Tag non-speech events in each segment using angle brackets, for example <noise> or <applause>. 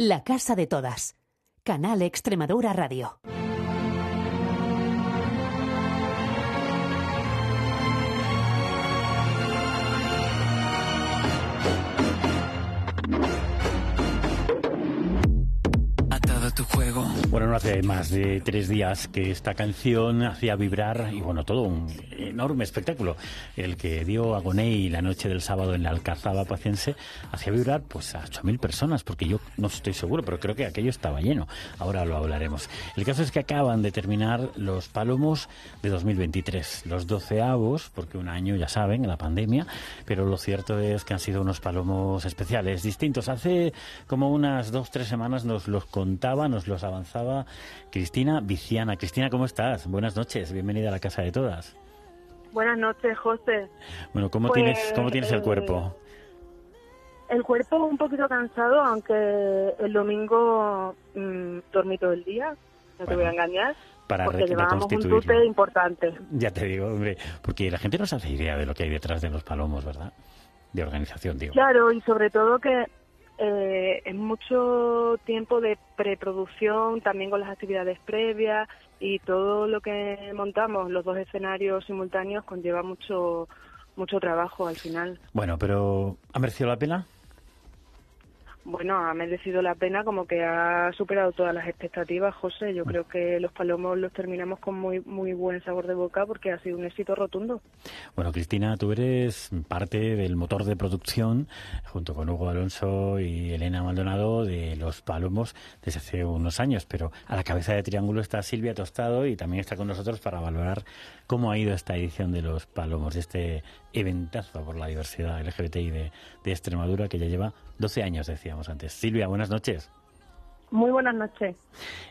La Casa de Todas. Canal Extremadura Radio. Bueno, no hace más de tres días que esta canción hacía vibrar y bueno, todo un enorme espectáculo. El que dio a Gonei la noche del sábado en la Alcazaba Paciense hacía vibrar pues a 8.000 personas, porque yo no estoy seguro, pero creo que aquello estaba lleno. Ahora lo hablaremos. El caso es que acaban de terminar los palomos de 2023, los doceavos, porque un año ya saben, la pandemia, pero lo cierto es que han sido unos palomos especiales, distintos. Hace como unas dos, tres semanas nos los contaba, nos los avanzaba Cristina Viciana. Cristina, ¿cómo estás? Buenas noches, bienvenida a la casa de todas. Buenas noches, José. Bueno, ¿cómo, Pues, tienes, ¿cómo tienes el eh, cuerpo? El cuerpo un poquito cansado, aunque el domingo mm, dormí todo el día, no te Bueno, voy a engañar, Para porque llevábamos un tute importante. Ya te digo, hombre, porque la gente no se hace idea de lo que hay detrás de los palomos, ¿verdad? De organización, digo. Claro, y sobre todo que eh, es mucho tiempo de preproducción, también con las actividades previas y todo lo que montamos, los dos escenarios simultáneos, conlleva mucho mucho trabajo al final. Bueno, pero ¿ha merecido la pena? Bueno, ha merecido la pena, como que ha superado todas las expectativas, José. Yo creo que los palomos los terminamos con muy muy buen sabor de boca porque ha sido un éxito rotundo. Bueno, Cristina, tú eres parte del motor de producción, junto con Hugo Alonso y Elena Maldonado, de Los Palomos desde hace unos años, pero a la cabeza de Triángulo está Silvia Tostado y también está con nosotros para valorar cómo ha ido esta edición de Los Palomos, este eventazo por la diversidad LGBTI de, de Extremadura, que ya lleva 12 años, decíamos antes. Silvia, buenas noches. Muy buenas noches.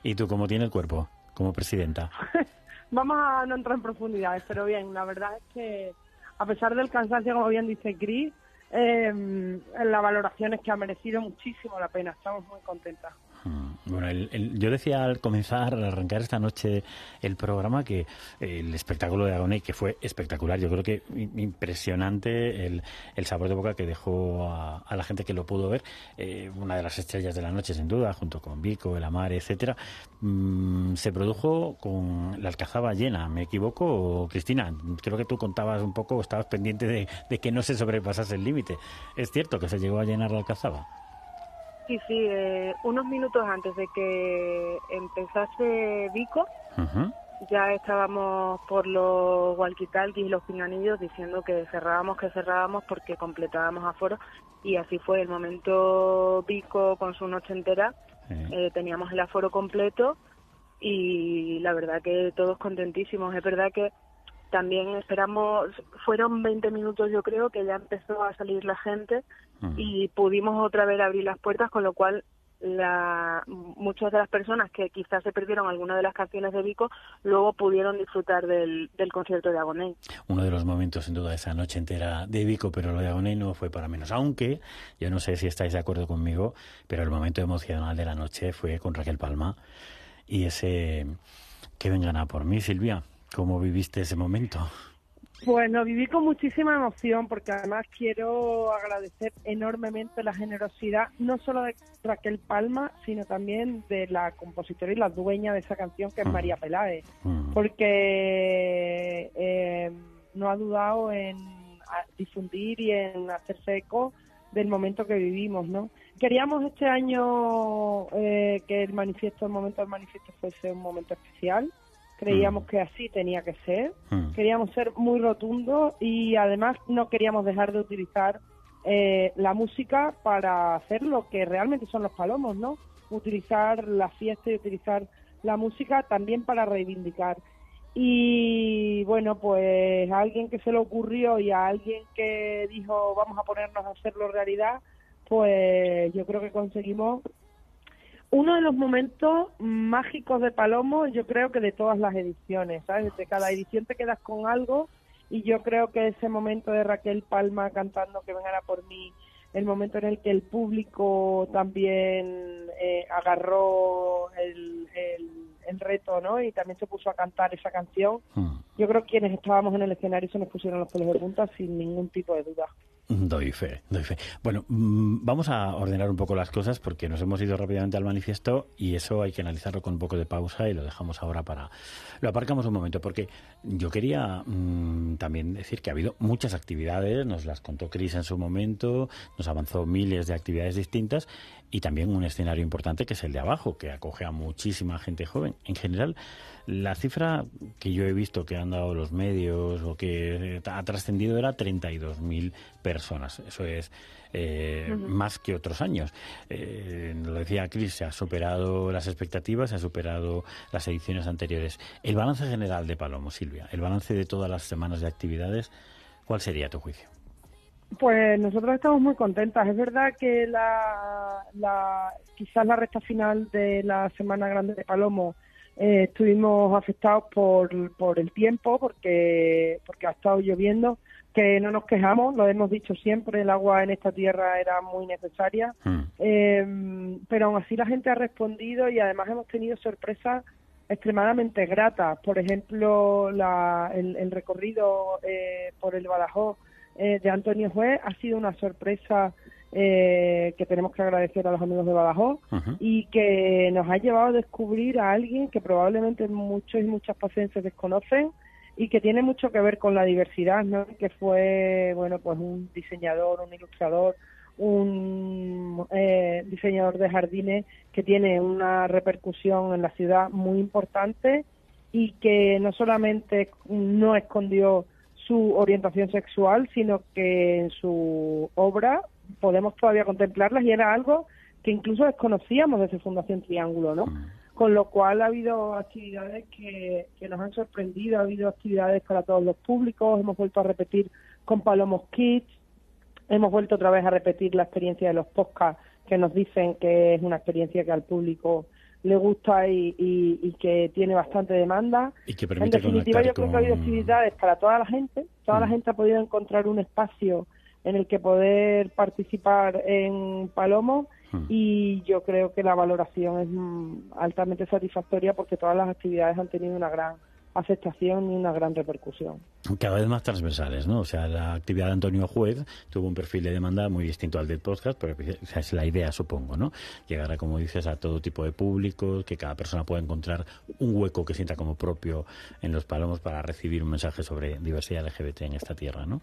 ¿Y tú cómo tiene el cuerpo como presidenta? <laughs> Vamos a no entrar en profundidades, pero bien, la verdad es que a pesar del cansancio, como bien dice Cris, eh, la valoración es que ha merecido muchísimo la pena. Estamos muy contentas. Mm, Bueno, el- yo decía al comenzar, al arrancar esta noche el programa, que el espectáculo de Agoney, que fue espectacular, yo creo que impresionante el, el sabor de boca que dejó a, a la gente que lo pudo ver, eh, una de las estrellas de la noche sin duda, junto con Vico, El Amar, etcétera, Mm, se produjo con la alcazaba llena, ¿me equivoco, Cristina? Creo que tú contabas un poco, estabas pendiente de, de que no se sobrepasase el límite. ¿Es cierto que se llegó a llenar la alcazaba? Sí, sí, eh, unos minutos antes de que empezase Vico, ya estábamos por los walkie-talkies y los pinganillos diciendo que cerrábamos, que cerrábamos porque completábamos aforo y así fue el momento Vico con su noche entera, eh, teníamos el aforo completo y la verdad que todos contentísimos. Es verdad que también esperamos, fueron 20 minutos yo creo que ya empezó a salir la gente y pudimos otra vez abrir las puertas, con lo cual la, muchas de las personas que quizás se perdieron alguna de las canciones de Vico luego pudieron disfrutar del, del concierto de Agoné. uno de los momentos, sin duda, de esa noche entera de Vico, pero lo de Agoney no fue para menos. Aunque, yo no sé si estáis de acuerdo conmigo, pero el momento emocional de la noche fue con Raquel Palma y ese que vengan a por mí, Silvia. ¿Cómo viviste ese momento? Pues lo viví con muchísima emoción porque además quiero agradecer enormemente la generosidad no solo de Raquel Palma, sino también de la compositora y la dueña de esa canción que es Mm. María Peláez, Mm. porque eh, no ha dudado en difundir y en hacerse eco del momento que vivimos, ¿no? Queríamos este año eh, que el manifiesto, el momento del manifiesto fuese un momento especial. Creíamos Mm. que así tenía que ser. Mm. Queríamos ser muy rotundos y además no queríamos dejar de utilizar eh, la música para hacer lo que realmente son los palomos, ¿no? Utilizar la fiesta y utilizar la música también para reivindicar. Y bueno, pues a alguien que se le ocurrió y a alguien que dijo vamos a ponernos a hacerlo realidad, pues yo creo que conseguimos uno de los momentos mágicos de Palomo, yo creo que de todas las ediciones, ¿sabes? De cada edición te quedas con algo y yo creo que ese momento de Raquel Palma cantando que vengan a por mí, el momento en el que el público también eh, agarró el, el, el reto, ¿no? Y también se puso a cantar esa canción. Mm. Yo creo que quienes estábamos en el escenario se nos pusieron los pelos de punta sin ningún tipo de duda. Doy fe, doy fe. Bueno, mm, vamos a ordenar un poco las cosas porque nos hemos ido rápidamente al manifiesto y eso hay que analizarlo con un poco de pausa y lo dejamos ahora para... Lo aparcamos un momento porque yo quería mm, también decir que ha habido muchas actividades, nos las contó Cris en su momento, nos avanzó miles de actividades distintas y también un escenario importante que es el de abajo, que acoge a muchísima gente joven. En general, la cifra que yo he visto que han dado los medios o que ha trascendido era 32.000 personas. Eso es eh, más que otros años. Eh, lo decía Cris, se ha superado las expectativas, se ha superado las ediciones anteriores. El balance general de Palomo, Silvia, el balance de todas las semanas de actividades, ¿cuál sería tu juicio? Pues nosotros estamos muy contentas. Es verdad que la, la, quizás la recta final de la Semana Grande de Palomo eh, estuvimos afectados por, por el tiempo, porque, porque ha estado lloviendo, que no nos quejamos, lo hemos dicho siempre, el agua en esta tierra era muy necesaria, eh, pero aún así la gente ha respondido y además hemos tenido sorpresas extremadamente gratas. Por ejemplo, la, el, recorrido eh, por el Badajoz eh, de Antonio Juez ha sido una sorpresa eh, que tenemos que agradecer a los amigos de Badajoz y que nos ha llevado a descubrir a alguien que probablemente muchos y muchas pacientes desconocen y que tiene mucho que ver con la diversidad, ¿no? que fue bueno pues un diseñador, un ilustrador, un eh, diseñador de jardines que tiene una repercusión en la ciudad muy importante y que no solamente no escondió su orientación sexual, sino que en su obra podemos todavía contemplarlas y era algo que incluso desconocíamos desde Fundación Triángulo, ¿no? Con lo cual ha habido actividades que, que nos han sorprendido, ha habido actividades para todos los públicos, hemos vuelto a repetir con Palomos Kids, hemos vuelto otra vez a repetir la experiencia de los podcasts que nos dicen que es una experiencia que al público le gusta y, y, que tiene bastante demanda. Y que en definitiva, yo creo que ha habido actividades para toda la gente. Toda la mm. gente ha podido encontrar un espacio en el que poder participar en Palomo mm. y yo creo que la valoración es mm, altamente satisfactoria porque todas las actividades han tenido una gran aceptación y una gran repercusión. Cada vez más transversales, ¿no? O sea, la actividad de Antonio Juez tuvo un perfil de demanda muy distinto al del podcast, pero esa es la idea, supongo, ¿no? Llegar a, como dices, a todo tipo de públicos, que cada persona pueda encontrar un hueco que sienta como propio en los palomos para recibir un mensaje sobre diversidad LGBT en esta tierra, ¿no?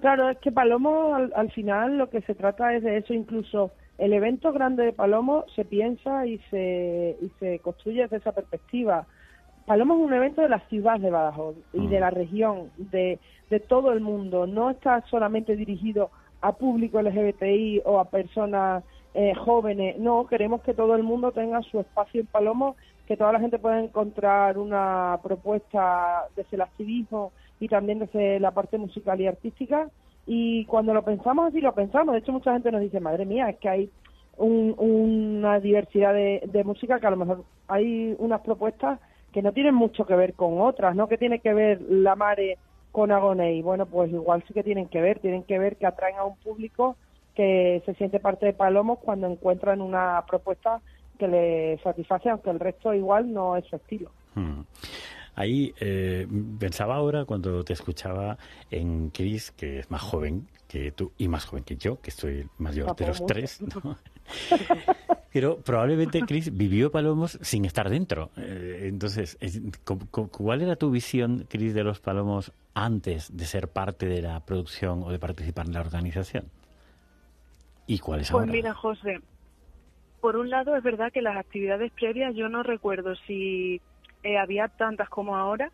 Claro, es que Palomo al, al final lo que se trata es de eso, incluso el evento grande de Palomo se piensa y se, y se construye desde esa perspectiva Palomo es un evento de la ciudad de Badajoz y de mm. la región, de, de todo el mundo. No está solamente dirigido a público LGBTI o a personas eh, jóvenes. No, queremos que todo el mundo tenga su espacio en Palomo, que toda la gente pueda encontrar una propuesta desde el activismo y también desde la parte musical y artística. Y cuando lo pensamos así, lo pensamos. De hecho, mucha gente nos dice, madre mía, es que hay una diversidad de, de música que a lo mejor hay unas propuestas que no tienen mucho que ver con otras, ¿no? Que tiene que ver la Mare con Agoney. Bueno, pues igual sí que tienen que ver, tienen que ver que atraen a un público que se siente parte de Palomos cuando encuentran una propuesta que le satisface, aunque el resto igual no es su estilo. Hmm. Ahí eh, pensaba ahora cuando te escuchaba en Chris, que es más joven que tú y más joven que yo, que estoy mayor de los tres. ¿no? <laughs> Pero probablemente Chris vivió Palomos sin estar dentro. Eh, entonces, ¿cuál era tu visión, Chris, de los Palomos antes de ser parte de la producción o de participar en la organización? ¿Y cuál es pues ahora? Pues mira, José, por un lado es verdad que las actividades previas yo no recuerdo si eh, había tantas como ahora,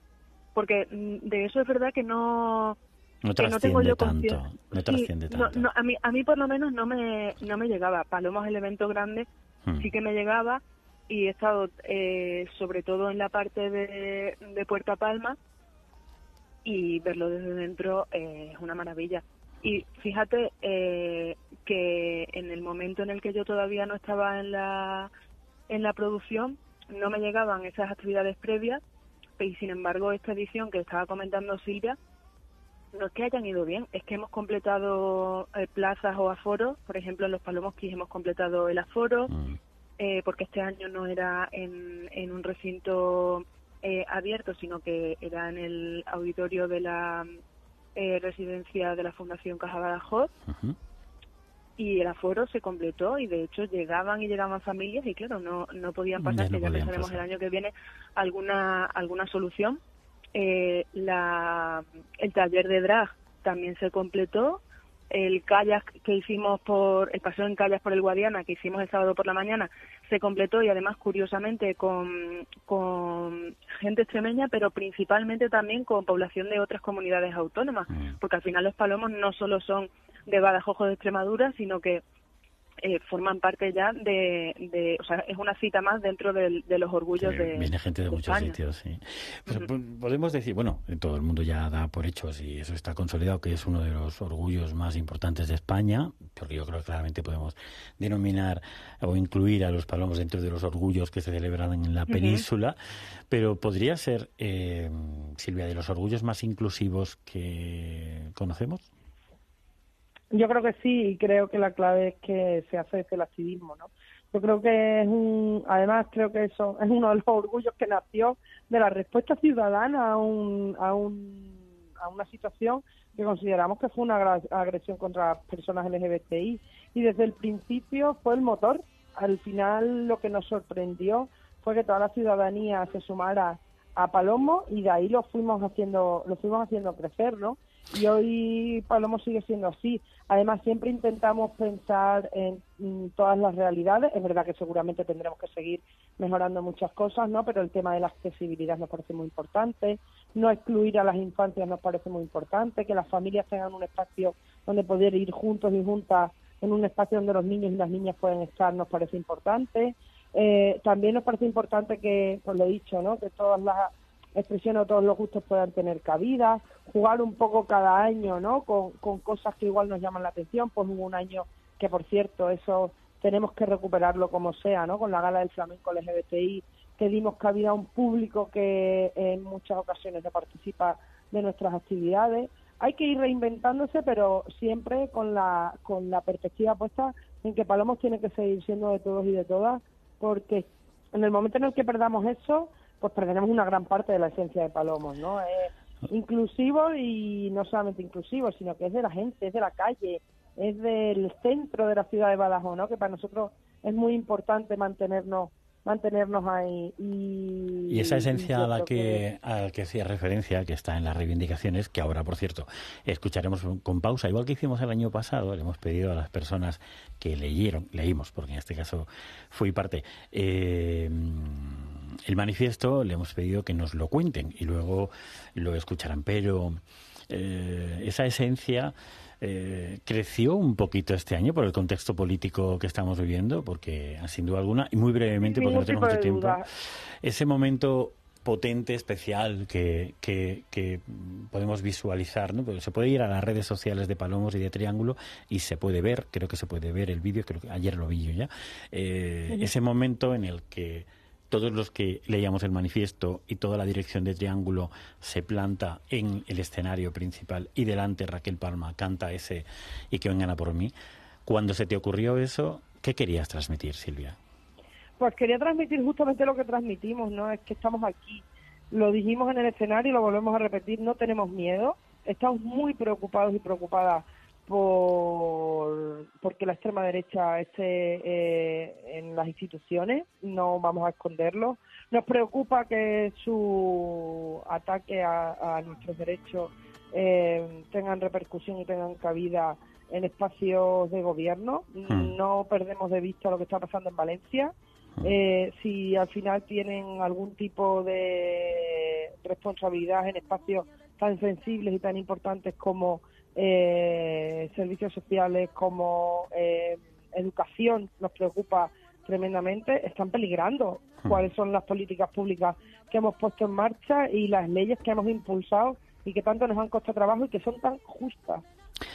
porque mm, de eso es verdad que no no trasciende tanto, no trasciende tanto. a, mí, a mí por lo menos no me, no me llegaba. Palomos el evento grande Hmm. sí que me llegaba y he estado eh, sobre todo en la parte de, de Puerta Palma y verlo desde dentro eh, es una maravilla. Y fíjate eh, que en el momento en el que yo todavía no estaba en la, en la producción, no me llegaban esas actividades previas y sin embargo esta edición que estaba comentando Silvia, no es que hayan ido bien, es que hemos completado eh, plazas o aforos, por ejemplo en los Palomosquis hemos completado el aforo, mm. eh, porque este año no era en, en un recinto eh, abierto, sino que era en el auditorio de la eh, residencia de la Fundación Caja Badajoz. Y el aforo se completó y de hecho llegaban y llegaban familias y claro no no podían Ya pasar no que ya pensaremos pasar. el año que viene alguna alguna solución Eh, la el taller de drag también se completó el kayak que hicimos por el paseo en kayak por el Guadiana que hicimos el sábado por la mañana se completó y además curiosamente con, con gente extremeña pero principalmente también con población de otras comunidades autónomas Mm. porque al final los palomos no solo son de Badajoz o de Extremadura, sino que eh, forman parte ya de, de- o sea, es una cita más dentro de los orgullos Sí, de viene gente de, de muchos España. sitios, sí. Pues, Ujú. pues, podemos decir, bueno, todo el mundo ya da por hechos y eso está consolidado que es uno de los orgullos más importantes de España, porque yo creo que claramente podemos denominar o incluir a los palomos dentro de los orgullos que se celebran en la península, pero podría ser, eh, Silvia, de los orgullos más inclusivos que conocemos. Yo creo que sí, y creo que la clave es que se hace desde el activismo, ¿no? Yo creo que es un, además creo que eso es uno de los orgullos que nació de la respuesta ciudadana a un, a un, a una situación que consideramos que fue una agresión contra personas LGBTI y desde el principio fue el motor. Al final lo que nos sorprendió fue que toda la ciudadanía se sumara a Palomo y de ahí lo fuimos haciendo, lo fuimos haciendo crecer, ¿no? Y hoy Palomo sigue siendo así. Además, siempre intentamos pensar en mm, todas las realidades. Es verdad que seguramente tendremos que seguir mejorando muchas cosas, ¿no? Pero el tema de la accesibilidad nos parece muy importante. No excluir a las infancias nos parece muy importante. Que las familias tengan un espacio donde poder ir juntos y juntas en un espacio donde los niños y las niñas pueden estar nos parece importante. Eh, también nos parece importante que, pues lo he dicho, ¿no? Que todas las expresiones o todos los gustos puedan tener cabida, jugar un poco cada año, ¿no? Con, con cosas que igual nos llaman la atención, pues hubo un año que, por cierto, eso tenemos que recuperarlo como sea, ¿no? Con la gala del flamenco LGBTI, que dimos cabida a un público que en muchas ocasiones participa de nuestras actividades. Hay que ir reinventándose, pero siempre con la, con la perspectiva puesta en que Palomos tiene que seguir siendo de todos y de todas, porque en el momento en el que perdamos eso, pues perderemos una gran parte de la esencia de Palomos, ¿no? Es inclusivo y no solamente inclusivo, sino que es de la gente, es de la calle, es del centro de la ciudad de Badajoz, ¿no? Que para nosotros es muy importante mantenernos mantenernos ahí y, Y esa esencia a la que, a la que hacía referencia, que está en las reivindicaciones, que ahora, por cierto, escucharemos con pausa, igual que hicimos el año pasado, le hemos pedido a las personas que leyeron, leímos, porque en este caso fui parte, eh, el manifiesto, le hemos pedido que nos lo cuenten y luego lo escucharán, pero eh, esa esencia eh, creció un poquito este año por el contexto político que estamos viviendo, porque sin duda alguna, y muy brevemente, porque no tenemos mucho tiempo, ese momento potente, especial que, que, que podemos visualizar, ¿no? Porque se puede ir a las redes sociales de Palomos y de Triángulo y se puede ver, creo que se puede ver el vídeo, creo que ayer lo vi yo ya, eh, ese momento en el que todos los que leíamos el manifiesto y toda la dirección de Triángulo se planta en el escenario principal y delante Raquel Palma canta ese y que vengan a por mí. Cuando se te ocurrió eso, ¿qué querías transmitir, Silvia? Pues quería transmitir justamente lo que transmitimos, ¿no? Es que estamos aquí. Lo dijimos en el escenario y lo volvemos a repetir, no tenemos miedo. Estamos muy preocupados y preocupadas por porque la extrema derecha esté eh, en las instituciones, no vamos a esconderlo. Nos preocupa que su ataque a, a nuestros derechos eh, tengan repercusión y tengan cabida en espacios de gobierno. Hmm. No perdemos de vista lo que está pasando en Valencia. Eh, si al final tienen algún tipo de responsabilidad en espacios tan sensibles y tan importantes como eh, servicios sociales, como eh, educación, nos preocupa tremendamente, están peligrando Hmm. cuáles son las políticas públicas que hemos puesto en marcha y las leyes que hemos impulsado y que tanto nos han costado trabajo y que son tan justas.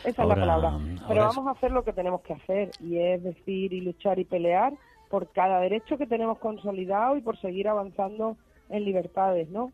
Esa Ahora- es la palabra. Pero es- vamos a hacer lo que tenemos que hacer y es decir y luchar y pelear por cada derecho que tenemos consolidado y por seguir avanzando en libertades, ¿no?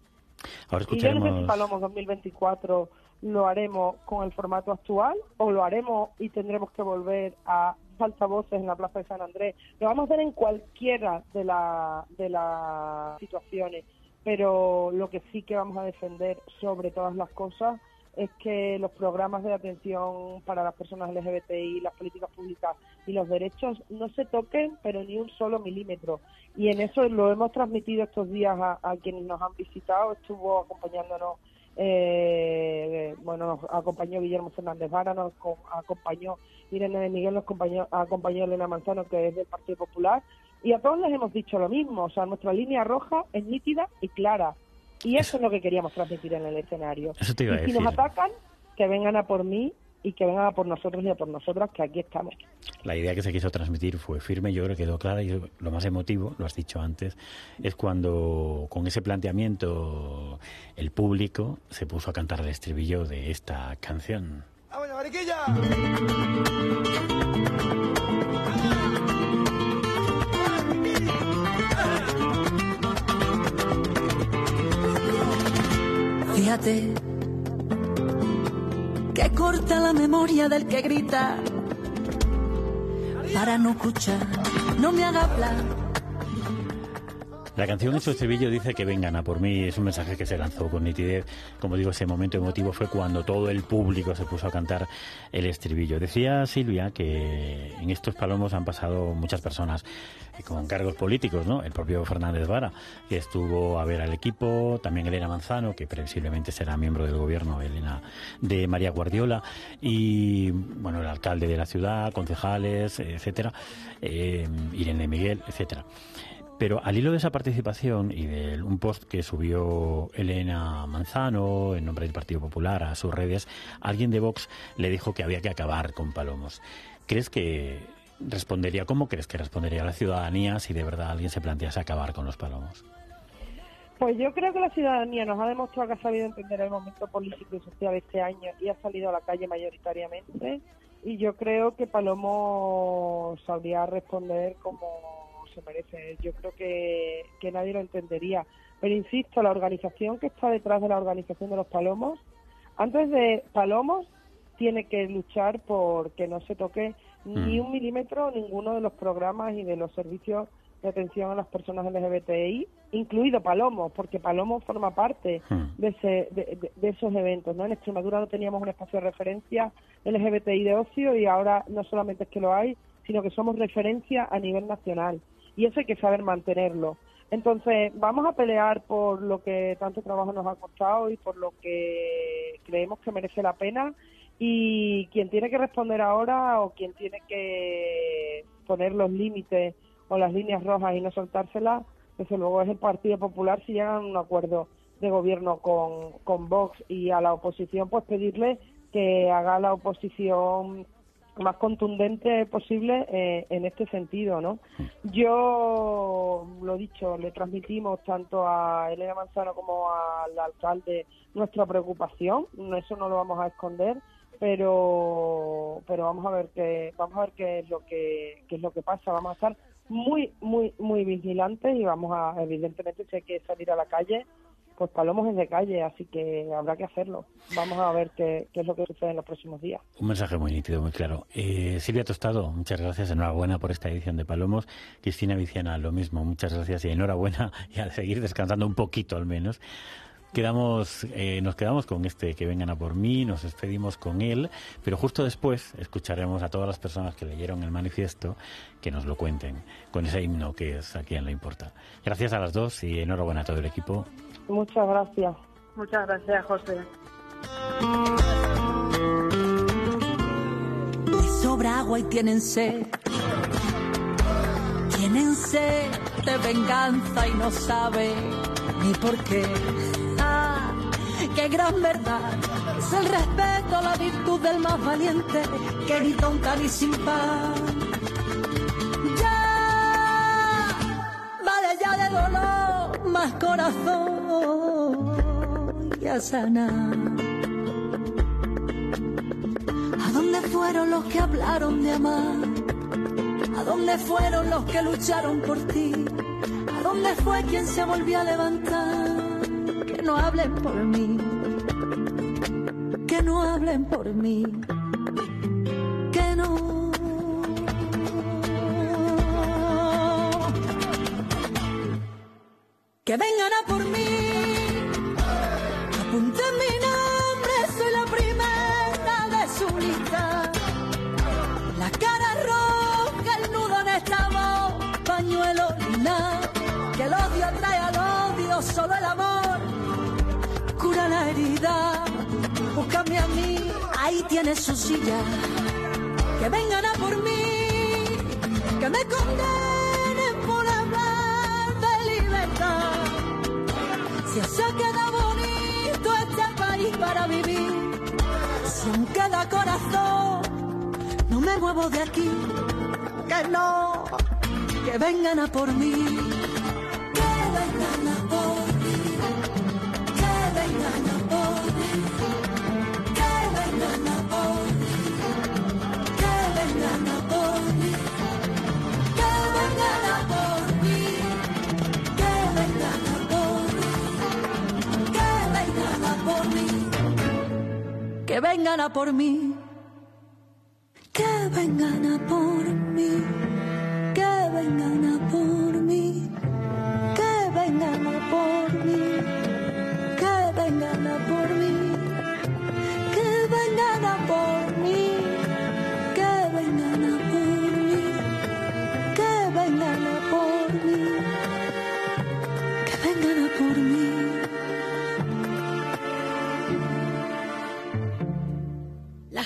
Ahora Y yo no sé si escucharemos... Palomos 2024 lo haremos con el formato actual o lo haremos y tendremos que volver a altavoces en la Plaza de San Andrés. Lo vamos a hacer en cualquiera de, la, de las situaciones, pero lo que sí que vamos a defender sobre todas las cosas es que los programas de atención para las personas LGBTI, las políticas públicas y los derechos no se toquen, pero ni un solo milímetro. Y en eso lo hemos transmitido estos días a, quienes nos han visitado. Estuvo acompañándonos, eh, bueno, nos acompañó Guillermo Fernández Vara, nos acompañó Irene de Miguel, nos acompañó, acompañó Elena Manzano, que es del Partido Popular. Y a todos les hemos dicho lo mismo, o sea, nuestra línea roja es nítida y clara y eso, es lo que queríamos transmitir en el escenario. Eso te iba y si nos atacan, que vengan a por mí y que vengan a por nosotros y a por nosotras, que aquí estamos. La idea que se quiso transmitir fue firme, yo creo que quedó clara y lo más emotivo, lo has dicho antes, es cuando con ese planteamiento el público se puso a cantar el estribillo de esta canción. ¡Vamos, mariquilla! Fíjate corta la memoria del que grita. Para no escuchar, no me haga hablar la canción en su estribillo dice que vengan a por mí. Es un mensaje que se lanzó con nitidez. Como digo, ese momento emotivo fue cuando todo el público se puso a cantar el estribillo. Decía Silvia que en estos palomos han pasado muchas personas con cargos políticos, ¿no? El propio Fernández Vara, que estuvo a ver al equipo, también Elena Manzano, que previsiblemente será miembro del gobierno, Elena de María Guardiola, y bueno, el alcalde de la ciudad, concejales, etcétera, eh, Irene Miguel, etcétera. Pero al hilo de esa participación y de un post que subió Elena Manzano en nombre del Partido Popular a sus redes, alguien de Vox le dijo que había que acabar con Palomos. ¿Crees que respondería, cómo crees que respondería la ciudadanía si de verdad alguien se plantease acabar con los palomos? Pues yo creo que la ciudadanía nos ha demostrado que ha sabido entender el momento político y social este año y ha salido a la calle mayoritariamente. Y yo creo que Palomo sabría responder como se merece. Yo creo que, que nadie lo entendería. Pero insisto, la organización que está detrás de la organización de los palomos, antes de palomos, tiene que luchar por que no se toque ni mm. un milímetro ninguno de los programas y de los servicios de atención a las personas LGBTI, incluido Palomos, porque Palomos forma parte mm. de, ese, de, de, esos eventos. ¿no? En Extremadura no teníamos un espacio de referencia LGBTI de ocio y ahora no solamente es que lo hay, sino que somos referencia a nivel nacional y eso hay que saber mantenerlo. Entonces, vamos a pelear por lo que tanto trabajo nos ha costado y por lo que creemos que merece la pena. Y quien tiene que responder ahora o quien tiene que poner los límites o las líneas rojas y no soltárselas, desde luego es el Partido Popular si llegan a un acuerdo de gobierno con, con Vox y a la oposición, pues pedirle que haga la oposición más contundente posible eh, en este sentido, ¿no? Yo, lo dicho, le transmitimos tanto a Elena Manzano como al alcalde nuestra preocupación, eso no lo vamos a esconder, pero pero vamos a ver qué vamos a ver qué es lo que qué es lo que pasa, vamos a estar muy muy muy vigilantes y vamos a evidentemente si hay que salir a la calle pues Palomos es de calle, así que habrá que hacerlo. Vamos a ver qué, es lo que sucede en los próximos días. Un mensaje muy nítido, muy claro. Eh, Silvia Tostado, muchas gracias, enhorabuena por esta edición de Palomos. Cristina Viciana, lo mismo, muchas gracias y enhorabuena y a seguir descansando un poquito al menos quedamos, eh, nos quedamos con este que vengan a por mí, nos despedimos con él, pero justo después escucharemos a todas las personas que leyeron el manifiesto que nos lo cuenten con ese himno que es a quien le importa. Gracias a las dos y enhorabuena a todo el equipo. Muchas gracias. Muchas gracias, José. sobra agua y tienen sed. Tienen sed de venganza y no saben ni por qué qué gran verdad es el respeto, la virtud del más valiente que ni tonta ni sin pan. Corazón y a sanar. ¿A dónde fueron los que hablaron de amar? ¿A dónde fueron los que lucharon por ti? ¿A dónde fue quien se volvió a levantar? no hablen por mí, que no hablen por mí, que vengan a por mí. Apunten mi nombre, soy la primera de su lista. La cara roja, el nudo en esta voz, pañuelo lila. Que el odio trae al odio, solo el amor cura la herida. Búscame a mí, ahí tienes su silla. Que vengan a por mí, que me condenen. Si se queda bonito este país para vivir, si aún queda corazón, no me muevo de aquí, que no que vengan a por mí, que vengan a por mí,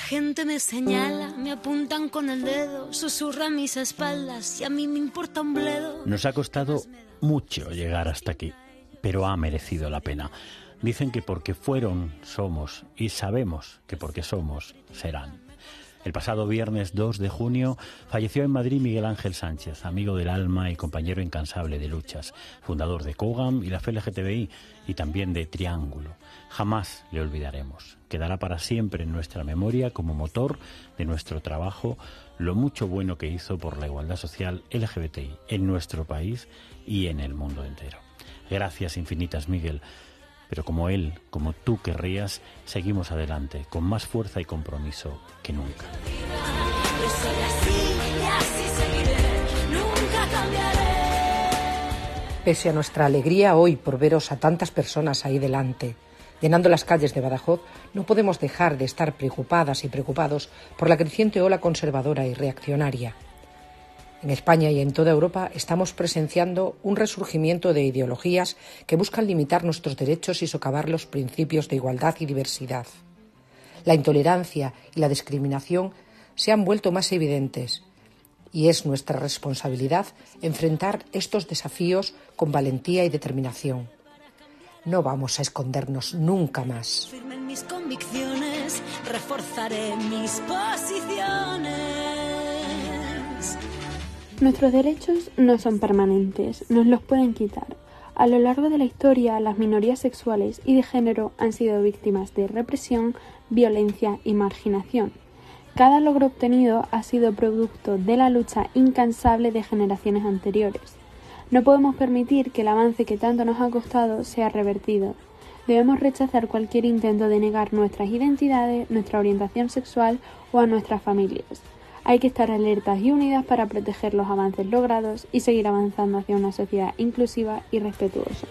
gente me señala, me apuntan con el dedo, susurran mis espaldas y a mí me importa un bledo. Nos ha costado mucho llegar hasta aquí, pero ha merecido la pena. Dicen que porque fueron, somos, y sabemos que porque somos, serán. El pasado viernes 2 de junio falleció en Madrid Miguel Ángel Sánchez, amigo del alma y compañero incansable de luchas, fundador de COGAM y la FLGTBI y también de Triángulo. Jamás le olvidaremos. Quedará para siempre en nuestra memoria como motor de nuestro trabajo lo mucho bueno que hizo por la igualdad social LGBTI en nuestro país y en el mundo entero. Gracias infinitas, Miguel. Pero como él, como tú querrías, seguimos adelante, con más fuerza y compromiso que nunca. Pese a nuestra alegría hoy por veros a tantas personas ahí delante, llenando las calles de Badajoz, no podemos dejar de estar preocupadas y preocupados por la creciente ola conservadora y reaccionaria. En España y en toda Europa estamos presenciando un resurgimiento de ideologías que buscan limitar nuestros derechos y socavar los principios de igualdad y diversidad. La intolerancia y la discriminación se han vuelto más evidentes y es nuestra responsabilidad enfrentar estos desafíos con valentía y determinación. No vamos a escondernos nunca más. Nuestros derechos no son permanentes, nos los pueden quitar. A lo largo de la historia, las minorías sexuales y de género han sido víctimas de represión, violencia y marginación. Cada logro obtenido ha sido producto de la lucha incansable de generaciones anteriores. No podemos permitir que el avance que tanto nos ha costado sea revertido. Debemos rechazar cualquier intento de negar nuestras identidades, nuestra orientación sexual o a nuestras familias. Hay que estar alertas y unidas para proteger los avances logrados y seguir avanzando hacia una sociedad inclusiva y respetuosa.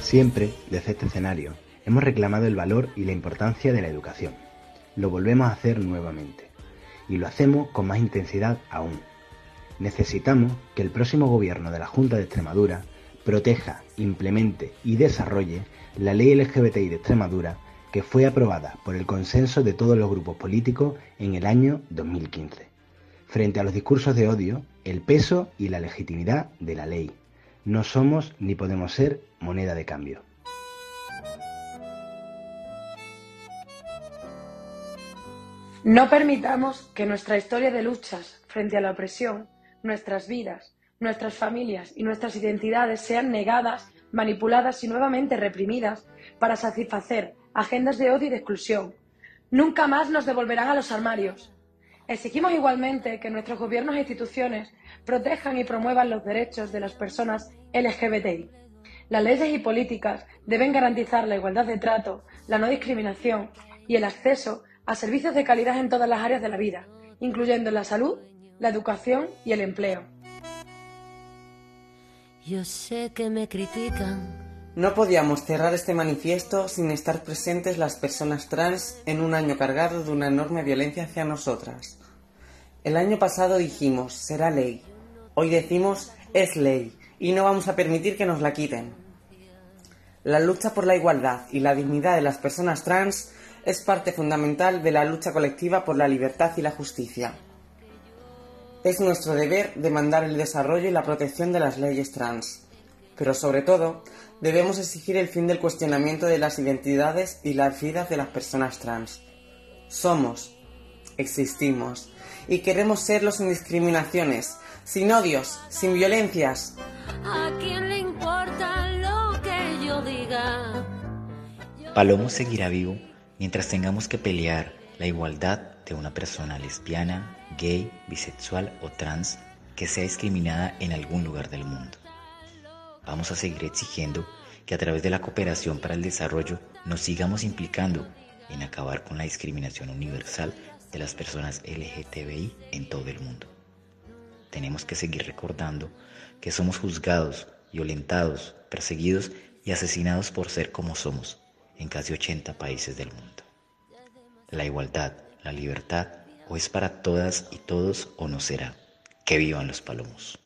Siempre, desde este escenario, hemos reclamado el valor y la importancia de la educación. Lo volvemos a hacer nuevamente. Y lo hacemos con más intensidad aún. Necesitamos que el próximo gobierno de la Junta de Extremadura proteja, implemente y desarrolle la ley LGBTI de Extremadura que fue aprobada por el consenso de todos los grupos políticos en el año 2015. Frente a los discursos de odio, el peso y la legitimidad de la ley. No somos ni podemos ser moneda de cambio. No permitamos que nuestra historia de luchas frente a la opresión, nuestras vidas, nuestras familias y nuestras identidades sean negadas, manipuladas y nuevamente reprimidas para satisfacer agendas de odio y de exclusión. Nunca más nos devolverán a los armarios. Exigimos igualmente que nuestros gobiernos e instituciones protejan y promuevan los derechos de las personas LGBTI. Las leyes y políticas deben garantizar la igualdad de trato, la no discriminación y el acceso a servicios de calidad en todas las áreas de la vida, incluyendo la salud, la educación y el empleo. Yo sé que me. No podíamos cerrar este manifiesto sin estar presentes las personas trans en un año cargado de una enorme violencia hacia nosotras. El año pasado dijimos, será ley. Hoy decimos, es ley, y no vamos a permitir que nos la quiten. La lucha por la igualdad y la dignidad de las personas trans es parte fundamental de la lucha colectiva por la libertad y la justicia. Es nuestro deber demandar el desarrollo y la protección de las leyes trans, pero sobre todo debemos exigir el fin del cuestionamiento de las identidades y las vidas de las personas trans. Somos, existimos y queremos serlo sin discriminaciones, sin odios, sin violencias. ¿A quién le importa lo que yo diga? Palomo seguirá vivo mientras tengamos que pelear la igualdad de una persona lesbiana, gay, bisexual o trans que sea discriminada en algún lugar del mundo. Vamos a seguir exigiendo que a través de la cooperación para el desarrollo nos sigamos implicando en acabar con la discriminación universal de las personas LGTBI en todo el mundo. Tenemos que seguir recordando que somos juzgados, violentados, perseguidos y asesinados por ser como somos en casi 80 países del mundo. La igualdad, la libertad, o es para todas y todos o no será. Que vivan los palomos.